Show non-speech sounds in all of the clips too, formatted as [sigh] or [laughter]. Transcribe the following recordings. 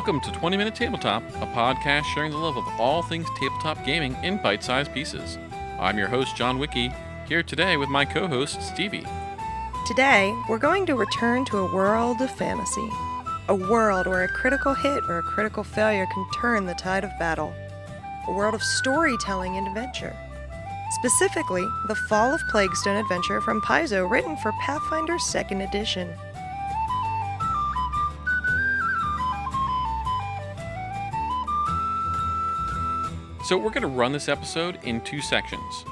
Welcome to 20 Minute Tabletop, a podcast sharing the love of all things tabletop gaming in bite sized pieces. I'm your host, John Wickee, here today with my co host, Stevie. Today, we're going to return to a world of fantasy. A world where a critical hit or a critical failure can turn the tide of battle. A world of storytelling and adventure. Specifically, the Fall of Plaguestone adventure from Paizo, written for Pathfinder 2nd Edition. So, we're going to run this episode in two sections.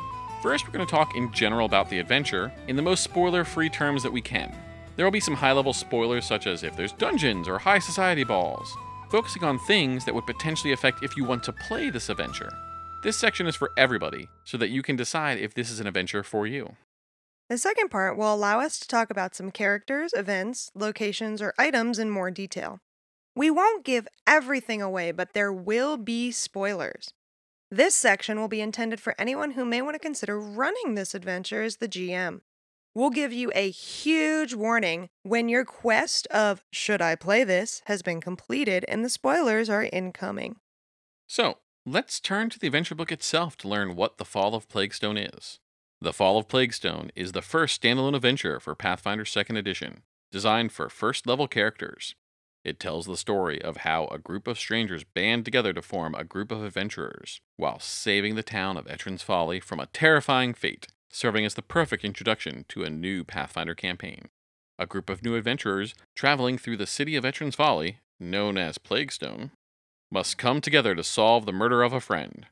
First, we're going to talk in general about the adventure in the most spoiler free terms that we can. There will be some high level spoilers, such as if there's dungeons or high society balls, focusing on things that would potentially affect if you want to play this adventure. This section is for everybody, so that you can decide if this is an adventure for you. The second part will allow us to talk about some characters, events, locations, or items in more detail. We won't give everything away, but there will be spoilers. This section will be intended for anyone who may want to consider running this adventure as the GM. We'll give you a huge warning when your quest of should I play this has been completed and the spoilers are incoming. So, let's turn to the adventure book itself to learn what The Fall of Plaguestone is. The Fall of Plaguestone is the first standalone adventure for Pathfinder 2nd Edition, designed for first level characters. It tells the story of how a group of strangers band together to form a group of adventurers while saving the town of Etran's Folly from a terrifying fate, serving as the perfect introduction to a new Pathfinder campaign. A group of new adventurers traveling through the city of Etran's Folly, known as Plaguestone, must come together to solve the murder of a friend.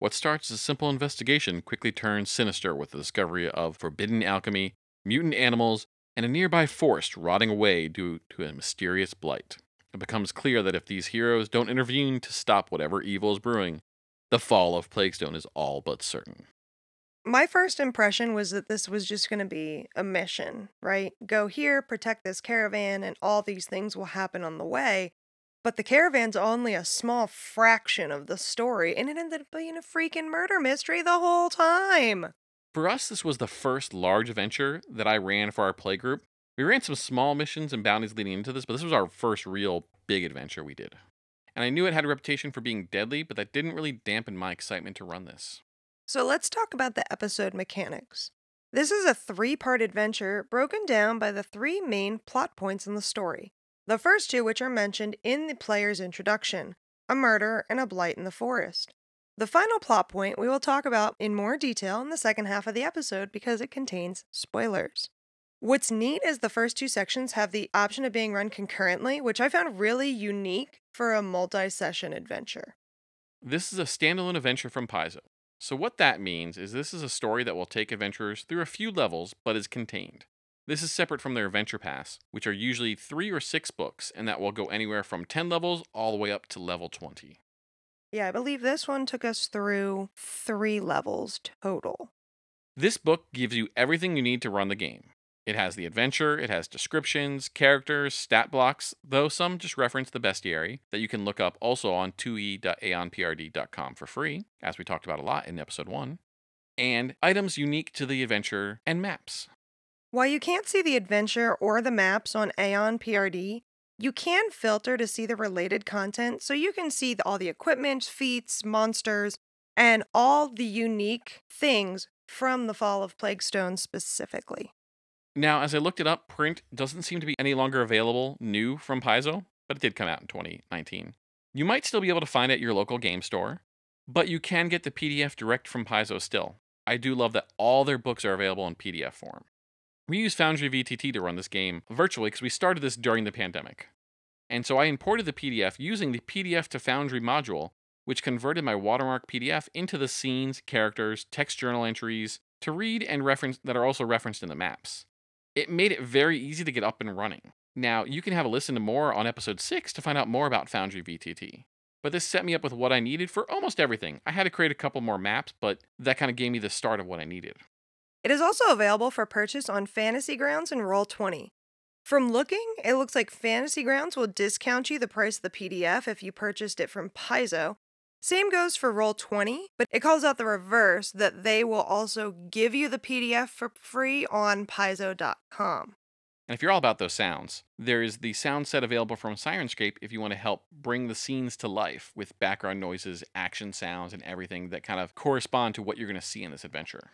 What starts as a simple investigation quickly turns sinister with the discovery of forbidden alchemy, mutant animals, and a nearby forest rotting away due to a mysterious blight. It becomes clear that if these heroes don't intervene to stop whatever evil is brewing, the fall of Plaguestone is all but certain. My first impression was that this was just going to be a mission, right? Go here, protect this caravan, and all these things will happen on the way. But the caravan's only a small fraction of the story, and it ended up being a freaking murder mystery the whole time. For us, this was the first large adventure that I ran for our playgroup. We ran some small missions and bounties leading into this, but this was our first real big adventure we did. And I knew it had a reputation for being deadly, but that didn't really dampen my excitement to run this. So let's talk about the episode mechanics. This is a three part adventure broken down by the three main plot points in the story. The first two, which are mentioned in the player's introduction a murder and a blight in the forest. The final plot point we will talk about in more detail in the second half of the episode because it contains spoilers. What's neat is the first two sections have the option of being run concurrently, which I found really unique for a multi session adventure. This is a standalone adventure from Paizo. So, what that means is this is a story that will take adventurers through a few levels but is contained. This is separate from their adventure paths, which are usually three or six books, and that will go anywhere from 10 levels all the way up to level 20. Yeah, I believe this one took us through three levels total. This book gives you everything you need to run the game. It has the adventure, it has descriptions, characters, stat blocks, though some just reference the bestiary that you can look up also on 2e.aonprd.com for free, as we talked about a lot in episode 1, and items unique to the adventure and maps. While you can't see the adventure or the maps on Aeon PRD, you can filter to see the related content, so you can see all the equipment, feats, monsters, and all the unique things from the Fall of Plaguestone specifically. Now, as I looked it up, print doesn't seem to be any longer available new from Paizo, but it did come out in 2019. You might still be able to find it at your local game store, but you can get the PDF direct from Paizo still. I do love that all their books are available in PDF form. We use Foundry VTT to run this game virtually because we started this during the pandemic. And so I imported the PDF using the PDF to Foundry module, which converted my watermark PDF into the scenes, characters, text journal entries to read and reference that are also referenced in the maps. It made it very easy to get up and running. Now, you can have a listen to more on episode 6 to find out more about Foundry VTT. But this set me up with what I needed for almost everything. I had to create a couple more maps, but that kind of gave me the start of what I needed. It is also available for purchase on Fantasy Grounds and Roll20. From looking, it looks like Fantasy Grounds will discount you the price of the PDF if you purchased it from Paizo. Same goes for Roll20, but it calls out the reverse that they will also give you the PDF for free on Paizo.com. And if you're all about those sounds, there's the sound set available from Syrinscape if you want to help bring the scenes to life with background noises, action sounds, and everything that kind of correspond to what you're going to see in this adventure.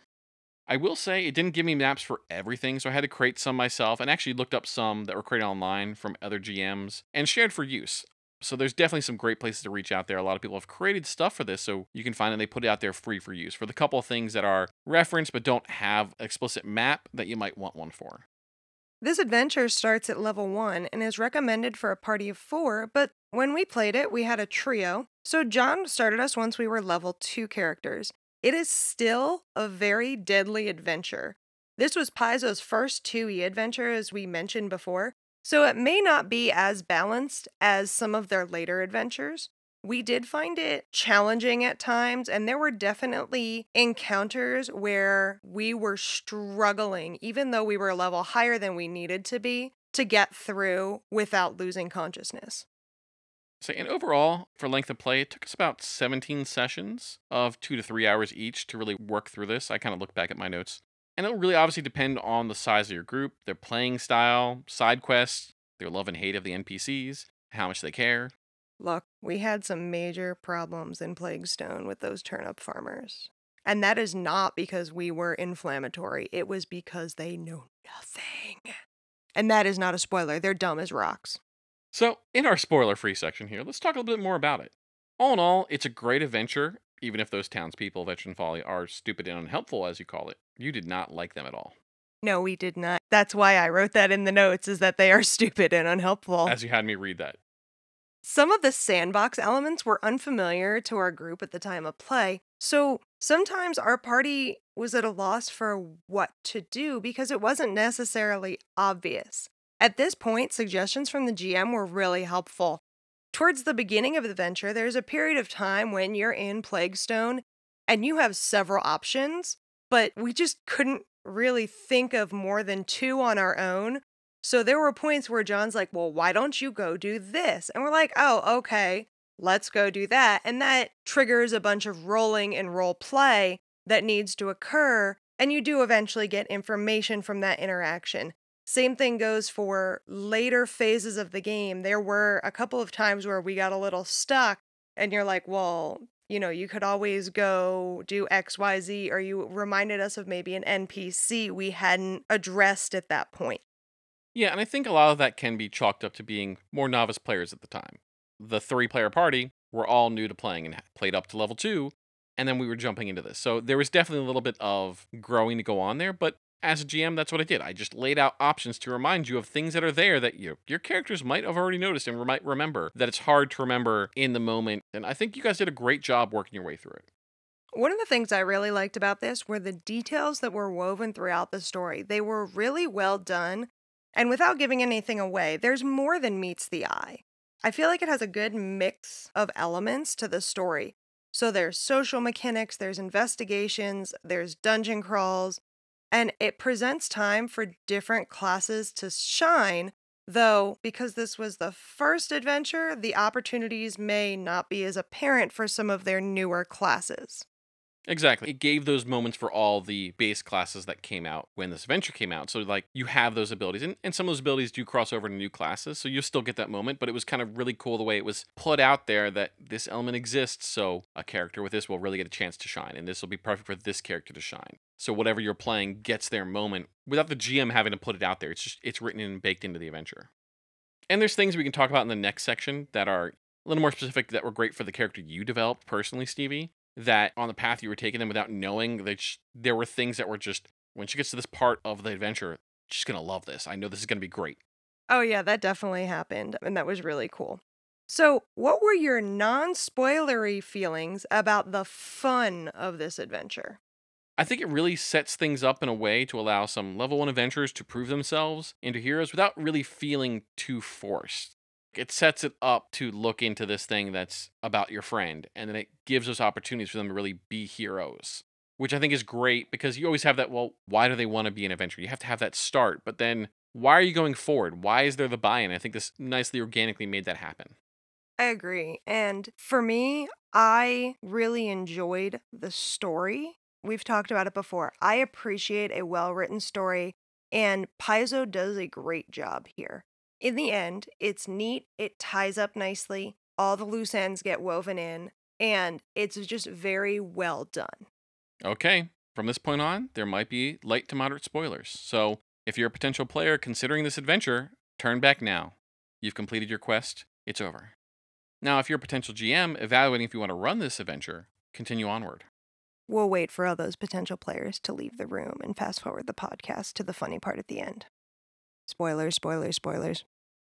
I will say it didn't give me maps for everything, so I had to create some myself and actually looked up some that were created online from other GMs and shared for use. So there's definitely some great places to reach out there. A lot of people have created stuff for this, so you can find it. They put it out there free for use for the couple of things that are referenced but don't have explicit map that you might want one for. This adventure starts at level 1 and is recommended for a party of 4, but when we played it, we had a trio. So John started us once we were level 2 characters. It is still a very deadly adventure. This was Paizo's first 2e adventure, as we mentioned before, so it may not be as balanced as some of their later adventures. We did find it challenging at times, and there were definitely encounters where we were struggling, even though we were a level higher than we needed to be, to get through without losing consciousness. So, and overall, for length of play, it took us about 17 sessions of two to three hours each to really work through this. I kind of look back at my notes. And it'll really obviously depend on the size of your group, their playing style, side quests, their love and hate of the NPCs, how much they care. Look, we had some major problems in Plaguestone with those turnip farmers. And that is not because we were inflammatory, it was because they know nothing. And that is not a spoiler, they're dumb as rocks. So, in our spoiler free section here, let's talk a little bit more about it. All in all, it's a great adventure, even if those townspeople of Etchin Folly are stupid and unhelpful, as you call it. You did not like them at all. No, we did not. That's why I wrote that in the notes, is that they are [laughs] stupid and unhelpful. As you had me read that. Some of the sandbox elements were unfamiliar to our group at the time of play, so sometimes our party was at a loss for what to do because it wasn't necessarily obvious. At this point, suggestions from the GM were really helpful. Towards the beginning of the venture, there's a period of time when you're in Plaguestone and you have several options, but we just couldn't really think of more than two on our own. So there were points where John's like, Well, why don't you go do this? And we're like, Oh, okay, let's go do that. And that triggers a bunch of rolling and role play that needs to occur. And you do eventually get information from that interaction. Same thing goes for later phases of the game. There were a couple of times where we got a little stuck, and you're like, well, you know, you could always go do XYZ, or you reminded us of maybe an NPC we hadn't addressed at that point. Yeah, and I think a lot of that can be chalked up to being more novice players at the time. The three player party were all new to playing and played up to level two, and then we were jumping into this. So there was definitely a little bit of growing to go on there, but as a GM, that's what I did. I just laid out options to remind you of things that are there that you, your characters might have already noticed and might remember that it's hard to remember in the moment. And I think you guys did a great job working your way through it. One of the things I really liked about this were the details that were woven throughout the story. They were really well done. And without giving anything away, there's more than meets the eye. I feel like it has a good mix of elements to the story. So there's social mechanics, there's investigations, there's dungeon crawls, and it presents time for different classes to shine. Though, because this was the first adventure, the opportunities may not be as apparent for some of their newer classes. Exactly. It gave those moments for all the base classes that came out when this adventure came out. So, like, you have those abilities, and, and some of those abilities do cross over to new classes. So, you still get that moment, but it was kind of really cool the way it was put out there that this element exists. So, a character with this will really get a chance to shine, and this will be perfect for this character to shine. So, whatever you're playing gets their moment without the GM having to put it out there. It's just, it's written and baked into the adventure. And there's things we can talk about in the next section that are a little more specific that were great for the character you developed personally, Stevie that on the path you were taking them without knowing that sh- there were things that were just when she gets to this part of the adventure she's gonna love this. I know this is gonna be great. Oh yeah that definitely happened and that was really cool. So what were your non-spoilery feelings about the fun of this adventure? I think it really sets things up in a way to allow some level one adventurers to prove themselves into heroes without really feeling too forced it sets it up to look into this thing that's about your friend and then it gives us opportunities for them to really be heroes which i think is great because you always have that well why do they want to be an adventurer? You have to have that start but then why are you going forward? Why is there the buy-in? I think this nicely organically made that happen. I agree and for me i really enjoyed the story. We've talked about it before. I appreciate a well-written story and Paizo does a great job here. In the end, it's neat, it ties up nicely, all the loose ends get woven in, and it's just very well done. Okay, from this point on, there might be light to moderate spoilers. So, if you're a potential player considering this adventure, turn back now. You've completed your quest, it's over. Now, if you're a potential GM evaluating if you want to run this adventure, continue onward. We'll wait for all those potential players to leave the room and fast forward the podcast to the funny part at the end. Spoilers, spoilers, spoilers.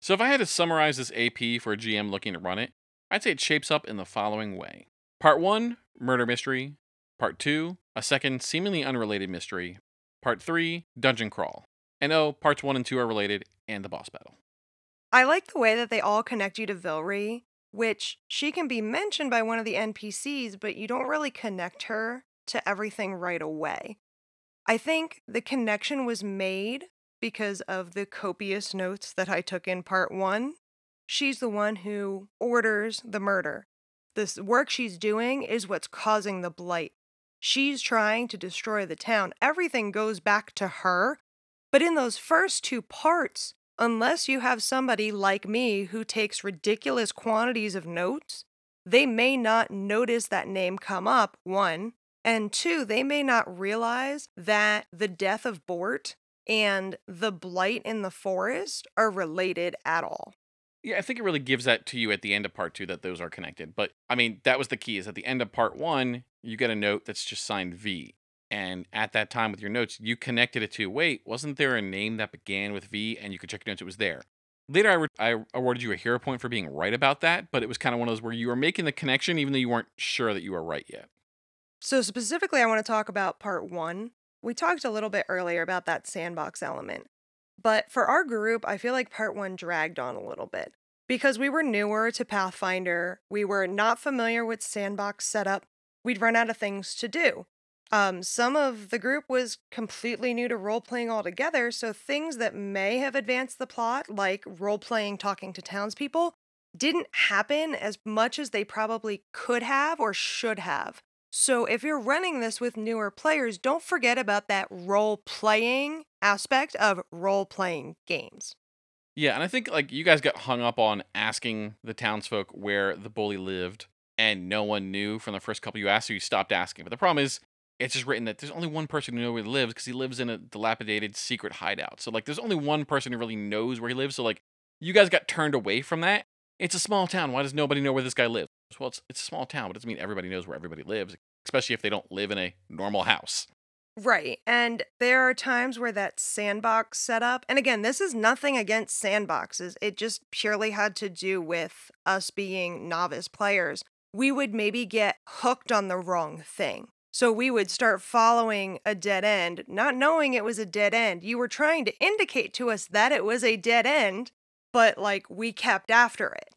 So, if I had to summarize this AP for a GM looking to run it, I'd say it shapes up in the following way Part 1, murder mystery. Part 2, a second seemingly unrelated mystery. Part 3, dungeon crawl. And oh, parts 1 and 2 are related, and the boss battle. I like the way that they all connect you to Vilree, which she can be mentioned by one of the NPCs, but you don't really connect her to everything right away. I think the connection was made because of the copious notes that I took in part one. She's the one who orders the murder. This work she's doing is what's causing the blight. She's trying to destroy the town. Everything goes back to her. But in those first two parts, unless you have somebody like me who takes ridiculous quantities of notes, they may not notice that name come up, one. And two, they may not realize that the death of Bort and the blight in the forest are related at all. Yeah, I think it really gives that to you at the end of part two that those are connected. But I mean, that was the key is at the end of part one, you get a note that's just signed V. And at that time with your notes, you connected it to wait, wasn't there a name that began with V and you could check your notes, it was there. Later, I, re- I awarded you a hero point for being right about that, but it was kind of one of those where you were making the connection even though you weren't sure that you were right yet. So, specifically, I want to talk about part one. We talked a little bit earlier about that sandbox element. But for our group, I feel like part one dragged on a little bit because we were newer to Pathfinder. We were not familiar with sandbox setup. We'd run out of things to do. Um, some of the group was completely new to role playing altogether, so things that may have advanced the plot, like role playing talking to townspeople, didn't happen as much as they probably could have or should have. So if you're running this with newer players, don't forget about that role playing aspect of role playing games. Yeah, and I think like you guys got hung up on asking the townsfolk where the bully lived, and no one knew from the first couple you asked, so you stopped asking. But the problem is, it's just written that there's only one person who knows where he lives because he lives in a dilapidated secret hideout. So like there's only one person who really knows where he lives. So like you guys got turned away from that. It's a small town. Why does nobody know where this guy lives? Well, it's it's a small town, but it doesn't mean everybody knows where everybody lives, especially if they don't live in a normal house. Right. And there are times where that sandbox setup, and again, this is nothing against sandboxes. It just purely had to do with us being novice players. We would maybe get hooked on the wrong thing. So we would start following a dead end, not knowing it was a dead end. You were trying to indicate to us that it was a dead end, but like we kept after it.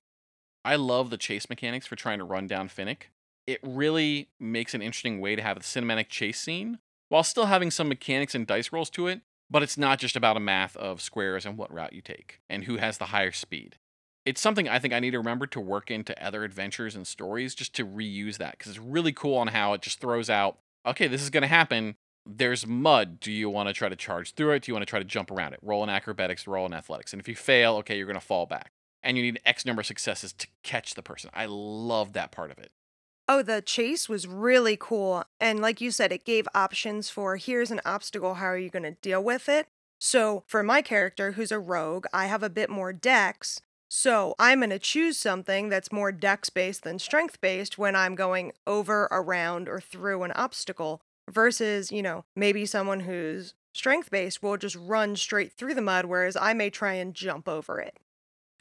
I love the chase mechanics for trying to run down Finnick. It really makes an interesting way to have a cinematic chase scene while still having some mechanics and dice rolls to it, but it's not just about a math of squares and what route you take and who has the higher speed it's something I think I need to remember to work into other adventures and stories just to reuse that because it's really cool on how it just throws out, okay, this is going to happen. There's mud. Do you want to try to charge through it? Do you want to try to jump around it? Roll in acrobatics, roll in athletics. And if you fail, okay, you're going to fall back. And you need X number of successes to catch the person. I love that part of it. Oh, the chase was really cool. And like you said, it gave options for here's an obstacle, how are you going to deal with it? So, for my character, who's a rogue, I have a bit more dex. So I'm going to choose something that's more dex based than strength based when I'm going over, around, or through an obstacle versus, you know, maybe someone who's strength based will just run straight through the mud, whereas I may try and jump over it.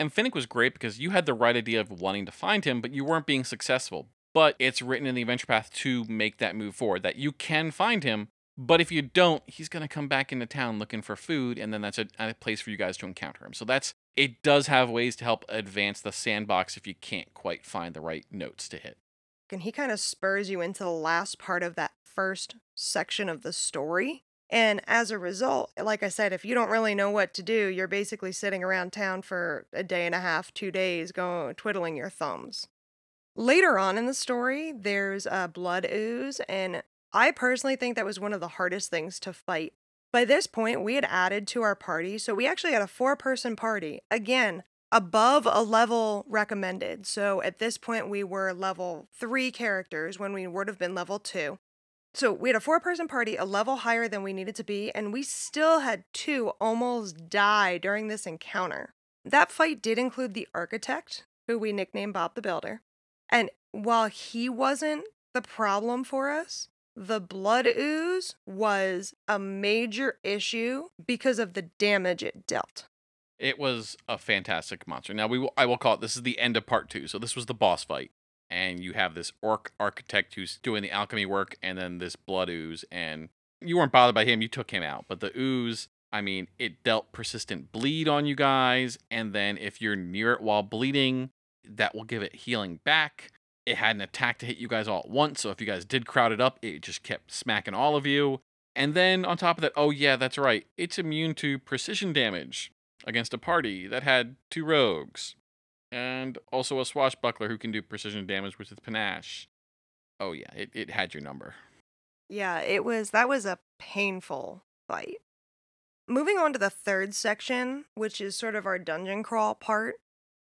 And Finnick was great because you had the right idea of wanting to find him, but you weren't being successful. But it's written in the adventure path to make that move forward that you can find him, but if you don't, he's going to come back into town looking for food, and then that's a, a, place for you guys to encounter him. So that's it. Does have ways to help advance the sandbox if you can't quite find the right notes to hit. And he kind of spurs you into the last part of that first section of the story. And as a result, like I said, if you don't really know what to do, you're basically sitting around town for a day and a half, two days, going twiddling your thumbs. Later on in the story, there's a blood ooze, and I personally think that was one of the hardest things to fight By this point, we had added to our party, so we actually had a four person party. Again, above a level recommended. So at this point, we were level three characters when we would have been level two. So we had a four person party, a level higher than we needed to be, and we still had two almost die during this encounter. That fight did include the architect, who we nicknamed Bob the Builder. And while he wasn't the problem for us, the blood ooze was a major issue because of the damage it dealt. It was a fantastic monster. Now we will, I will call it this is the end of part 2. So this was the boss fight and you have this orc architect who's doing the alchemy work and then this blood ooze and you weren't bothered by him, you took him out. But the ooze, I mean, it dealt persistent bleed on you guys and then if you're near it while bleeding, that will give it healing back it had an attack to hit you guys all at once. So if you guys did crowd it up, it just kept smacking all of you. And then on top of that, oh yeah, that's right, it's immune to precision damage against a party that had two rogues. And also a swashbuckler who can do precision damage with its panache. Oh yeah, it, it had your number. Yeah, it was that was a painful fight. Moving on to the third section, which is sort of our dungeon crawl part.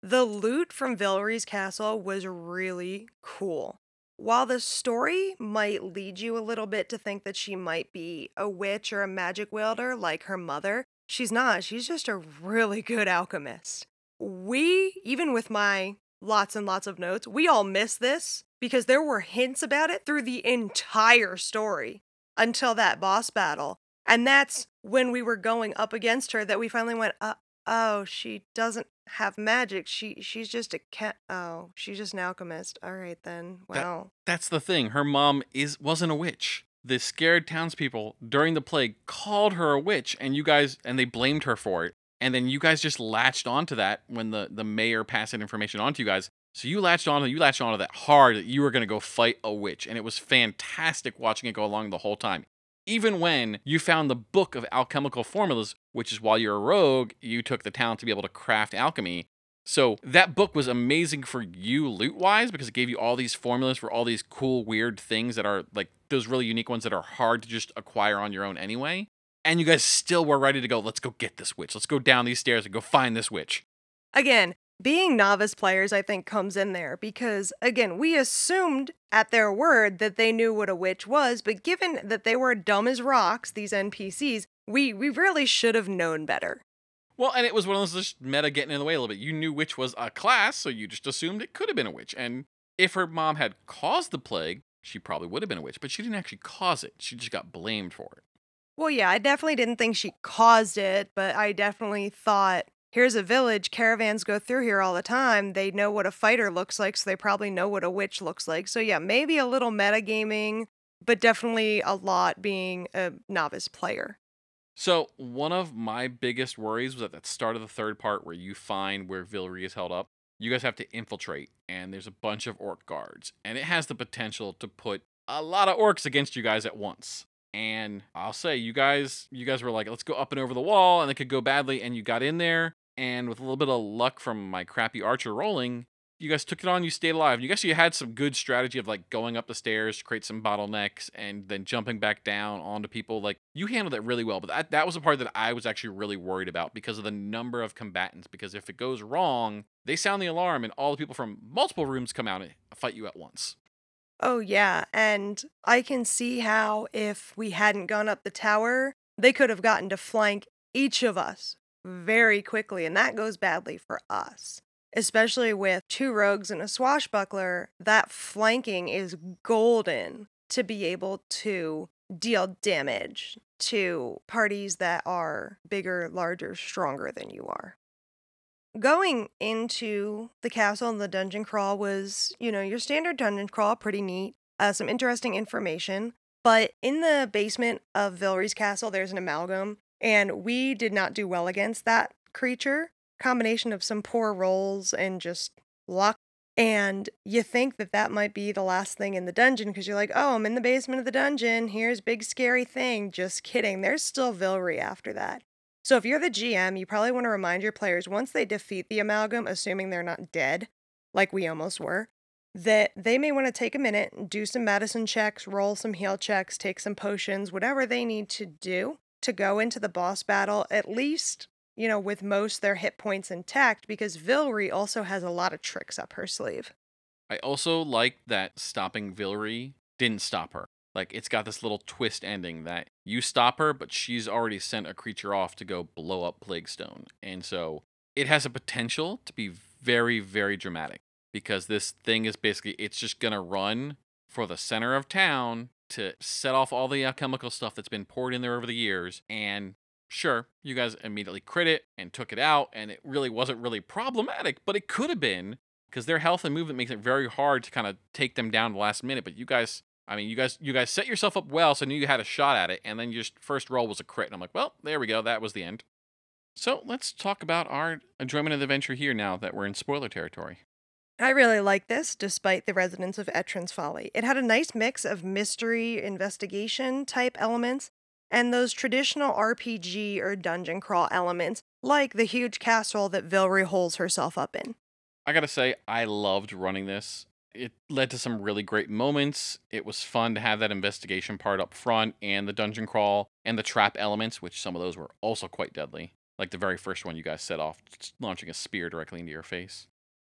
The loot from Vilree's castle was really cool. While the story might lead you a little bit to think that she might be a witch or a magic wielder like her mother, she's not. She's just a really good alchemist. We, even with my lots and lots of notes, we all missed this because there were hints about it through the entire story until that boss battle. And that's when we were going up against her that we finally went, uh, oh, she doesn't have magic. She she's just a cat. Oh, she's just an alchemist. All right then. Well, that, that's the thing. Her mom is wasn't a witch. The scared townspeople during the plague called her a witch, and you guys and they blamed her for it. And then you guys just latched onto that when the the mayor passed that information on to you guys. So you latched onto you latched onto that hard that you were gonna go fight a witch, and it was fantastic watching it go along the whole time even when you found the book of alchemical formulas, which is while you're a rogue, you took the talent to be able to craft alchemy. So that book was amazing for you loot wise because it gave you all these formulas for all these cool, weird things that are like those really unique ones that are hard to just acquire on your own anyway. And you guys still were ready to go, let's go get this witch. Let's go down these stairs and go find this witch. Again, being novice players, I think, comes in there because, again, we assumed at their word that they knew what a witch was, but given that they were dumb as rocks, these NPCs, we, we really should have known better. Well, and it was one of those just meta getting in the way a little bit. You knew witch was a class, so you just assumed it could have been a witch. And if her mom had caused the plague, she probably would have been a witch, but she didn't actually cause it. She just got blamed for it. Well, yeah, I definitely didn't think she caused it, but I definitely thought here's a village, caravans go through here all the time. They know what a fighter looks like, so they probably know what a witch looks like. So, yeah, maybe a little metagaming, but definitely a lot being a novice player. So, one of my biggest worries was at the start of the third part where you find where Vilree is held up. You guys have to infiltrate, and there's a bunch of orc guards, and it has the potential to put a lot of orcs against you guys at once. And I'll say, you guys, you guys were like, let's go up and over the wall, and it could go badly. And you got in there, and with a little bit of luck from my crappy archer rolling, you guys took it on. You stayed alive. You guys you had some good strategy of like going up the stairs to create some bottlenecks and then jumping back down onto people. Like you handled it really well. But that, that was the part that I was actually really worried about because of the number of combatants. Because if it goes wrong, they sound the alarm and all the people from multiple rooms come out and fight you at once. Oh, yeah. And I can see how if we hadn't gone up the tower, they could have gotten to flank each of us very quickly, and that goes badly for us. Especially with two rogues and a swashbuckler, that flanking is golden to be able to deal damage to parties that are bigger, larger, stronger than you are. Going into the castle and the dungeon crawl was, you know, your standard dungeon crawl, pretty neat, uh, some interesting information. But in the basement of Vilree's castle, there's an amalgam and we did not do well against that creature. Combination of some poor rolls and just luck. And you think that that might be the last thing in the dungeon because you're like, oh, I'm in the basement of the dungeon. Here's big scary thing. Just kidding. There's still Vilree after that. So if you're the GM, you probably want to remind your players once they defeat the amalgam, assuming they're not dead, like we almost were, that they may want to take a minute, and do some medicine checks, roll some heal checks, take some potions, whatever they need to do to go into the boss battle, at least, you know, with most their hit points intact, because Vilree also has a lot of tricks up her sleeve. I also like that stopping Vilree didn't stop her. Like it's got this little twist ending that you stop her, but she's already sent a creature off to go blow up Plaguestone. And so it has a potential to be very, very dramatic because this thing is basically it's just gonna run for the center of town to set off all the alchemical stuff that's been poured in there over the years. And sure, you guys immediately crit it and took it out, and it really wasn't really problematic, but it could have been because their health and movement makes it very hard to kind of take them down the last minute. But you guys, I mean, you guys, you guys set yourself up well, so I knew you had a shot at it, and then your first roll was a crit, and I'm like, well, there we go, that was the end. So let's talk about our enjoyment of the adventure here now that we're in spoiler territory. I really like this, despite the residents of Etran's Folly. It had a nice mix of mystery investigation type elements and those traditional RPG or dungeon crawl elements, like the huge castle that Vilree holds herself up in. I gotta say, I loved running this. It led to some really great moments. It was fun to have that investigation part up front and the dungeon crawl and the trap elements, which some of those were also quite deadly. Like the very first one you guys set off, launching a spear directly into your face.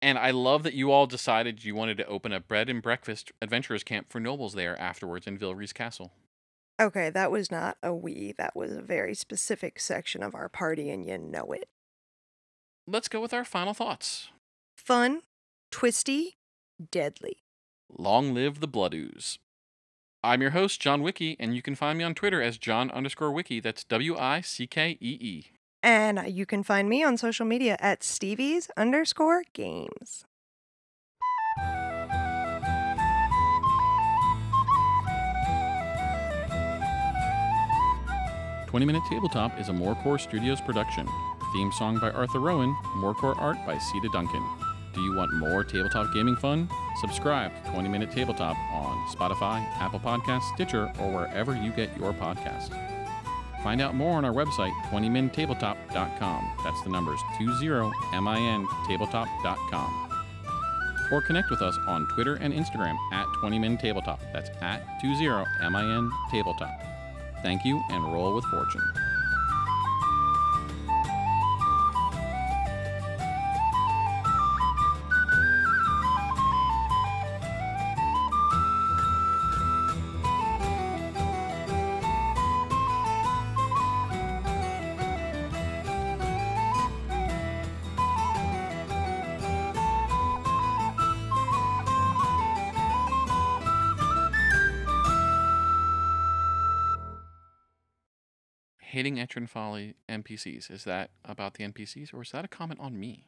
And I love that you all decided you wanted to open a bread and breakfast adventurers camp for nobles there afterwards in Vilree's castle. Okay, that was not a we. That was a very specific section of our party, and you know it. Let's go with our final thoughts. Fun, twisty, deadly. Long live the Blood Ooze. I'm your host, John Wickee, and you can find me on Twitter as John underscore Wickee. That's W I C K E E. And you can find me on social media at Stevie's underscore games. Twenty Minute Tabletop is a Morecore Studios production. Theme song by Arthur Rowan, Morecore art by Ceda Duncan. Do you want more tabletop gaming fun? Subscribe to 20 Minute Tabletop on Spotify, Apple Podcasts, Stitcher, or wherever you get your podcasts. Find out more on our website, 20mintabletop.com. That's the numbers 20mintabletop.com. Or connect with us on Twitter and Instagram at 20mintabletop. That's at 20mintabletop. Thank you and roll with fortune. NPCs. Is that about the NPCs or is that a comment on me?